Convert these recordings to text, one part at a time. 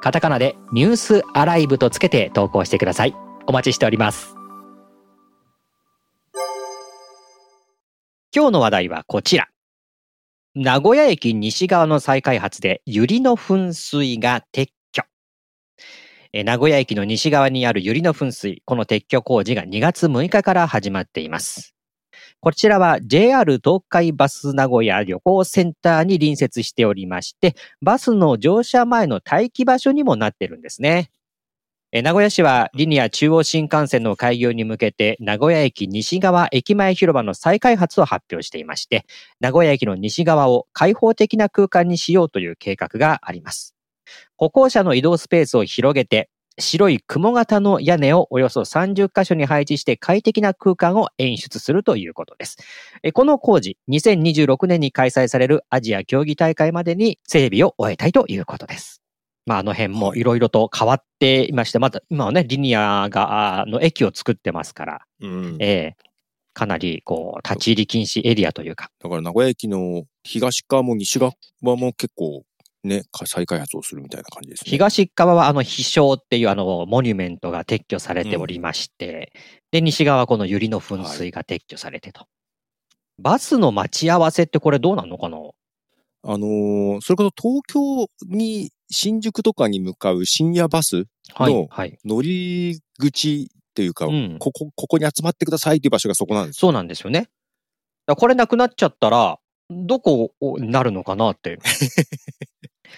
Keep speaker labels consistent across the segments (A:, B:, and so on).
A: カタカナでニュースアライブとつけて投稿してください。お待ちしております。今日の話題はこちら。名古屋駅西側の再開発で百合の噴水が撤去。名古屋駅の西側にある百合の噴水、この撤去工事が2月6日から始まっています。こちらは JR 東海バス名古屋旅行センターに隣接しておりまして、バスの乗車前の待機場所にもなってるんですね。名古屋市はリニア中央新幹線の開業に向けて名古屋駅西側駅前広場の再開発を発表していまして、名古屋駅の西側を開放的な空間にしようという計画があります。歩行者の移動スペースを広げて、白い雲型の屋根をおよそ30箇所に配置して快適な空間を演出するということです。この工事、2026年に開催されるアジア競技大会までに整備を終えたいということです。まあ、あの辺もいろいろと変わっていまして、また今はね、リニアが、の駅を作ってますから、うん、えー、かなり、こう、立ち入り禁止エリアというか。
B: だから名古屋駅の東側も西側も結構ね、再開発をするみたいな感じですね。
A: 東側はあの、飛翔っていうあの、モニュメントが撤去されておりまして、うん、で、西側はこの百合の噴水が撤去されてと。はい、バスの待ち合わせってこれどうなのかな？
B: あのー、それこそ東京に新宿とかに向かう深夜バスの乗り口っていうか、はいはい、ここ、ここに集まってくださいっていう場所がそこなんです
A: そうなんですよね。これなくなっちゃったら、どこになるのかなって。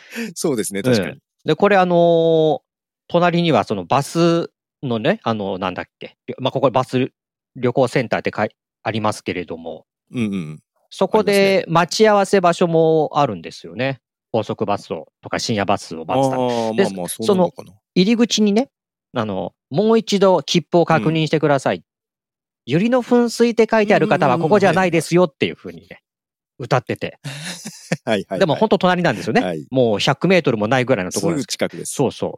B: そうですね、確かに。うん、
A: で、これあのー、隣にはそのバスのね、あのー、なんだっけ、まあ、ここバス旅行センターってかいありますけれども、
B: うんうん。
A: そこで待ち合わせ場所もあるんですよね。高速バスをとか深夜バスを待つためで、まあ、その入り口にね、あの、もう一度切符を確認してください。ゆりの噴水って書いてある方はここじゃないですよっていうふうにね、歌ってて。
B: はいはい、はい、
A: でも本当隣なんですよね。はい、もう100メートルもないぐらいのところ
B: です。すぐ近くです。
A: そうそう。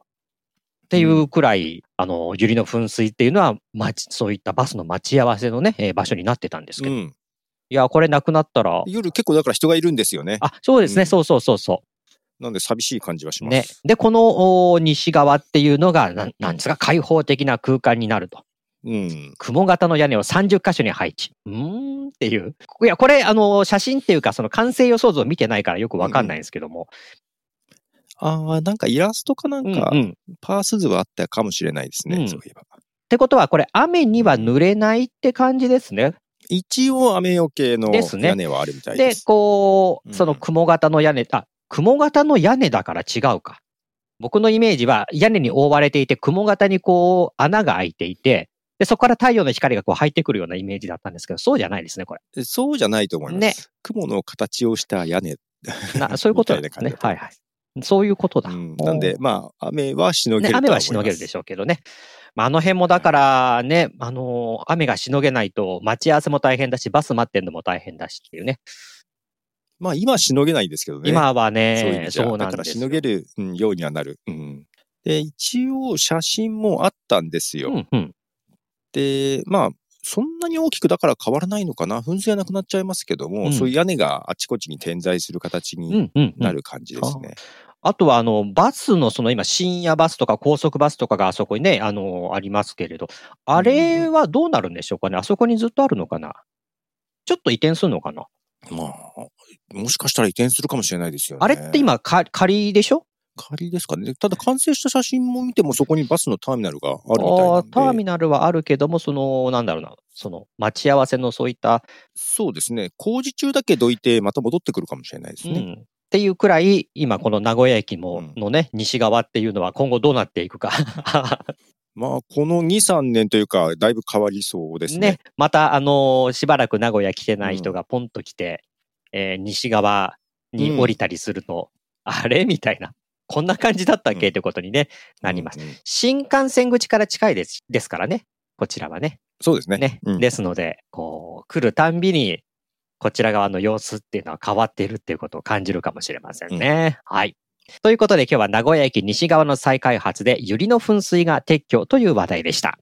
A: っていうくらい、うん、あの、ゆりの噴水っていうのは、ま、そういったバスの待ち合わせのね、えー、場所になってたんですけど。うん、いや、これなくなったら。
B: 夜結構だから人がいるんですよね。
A: あ、そうですね。うん、そうそうそうそう。
B: なんで寂しい感じはします。
A: ね。で、この西側っていうのが、ななんですか、開放的な空間になると。
B: うん。
A: 雲型の屋根を30箇所に配置。うーんっていう。いや、これ、あの、写真っていうか、その完成予想図を見てないからよくわかんないんですけども。
B: うん、ああ、なんかイラストかなんか、パース図はあったかもしれないですね、うん、そういえば。
A: ってことは、これ、雨には濡れないって感じですね。
B: 一応雨よけの屋根はあるみたいです。
A: で、こう、その雲型の屋根、あ、雲型の屋根だから違うか。僕のイメージは屋根に覆われていて、雲型にこう穴が開いていて、で、そこから太陽の光がこう入ってくるようなイメージだったんですけど、そうじゃないですね、これ。
B: そうじゃないと思います。ね。雲の形をした屋根。
A: なそういうことですね。はいはい。そういうことだ。う
B: ん、なんで、まあ、雨はしのげる、ね、
A: 雨はしのげるでしょうけどね。まあ、あの辺もだからね、あのー、雨がしのげないと待ち合わせも大変だし、バス待ってんのも大変だしっていうね。
B: まあ今しのげないんですけどね。
A: 今はね、そうなんだ
B: からしのげる、うん、ようにはなる。うん。で、一応写真もあったんですよ。
A: うんうん、
B: で、まあ、そんなに大きくだから変わらないのかな。噴水はなくなっちゃいますけども、うん、そういう屋根があちこちに点在する形になる感じですね。うんうんうん
A: あとは、あの、バスの、その今、深夜バスとか高速バスとかがあそこにね、あの、ありますけれど、あれはどうなるんでしょうかね、あそこにずっとあるのかな。ちょっと移転するのかな。
B: まあ、もしかしたら移転するかもしれないですよね。
A: あれって今、か仮でしょ？
B: 仮ですかね。ただ完成した写真も見てもそこにバスのターミナルがあるみたいな
A: ターミナルはあるけども、その、なんだろうな、その待ち合わせのそういった。
B: そうですね。工事中だけどいてまた戻ってくるかもしれないですね。うん
A: っていうくらい、今この名古屋駅も、のね、西側っていうのは今後どうなっていくか
B: まあ、この2、3年というか、だいぶ変わりそうですね。ね。
A: また、あのー、しばらく名古屋来てない人がポンと来て、うん、えー、西側に降りたりすると、うん、あれ？みたいな。こんな感じだったっけ、ってことにね、なります。新幹線口から近いです、ですからね。こちらはね。
B: そうですね。
A: ね。うん、ですので、こう、来るたんびに、こちら側の様子っていうのは変わっているっていうことを感じるかもしれませんね。うん、はい。ということで今日は名古屋駅西側の再開発で百合の噴水が撤去という話題でした。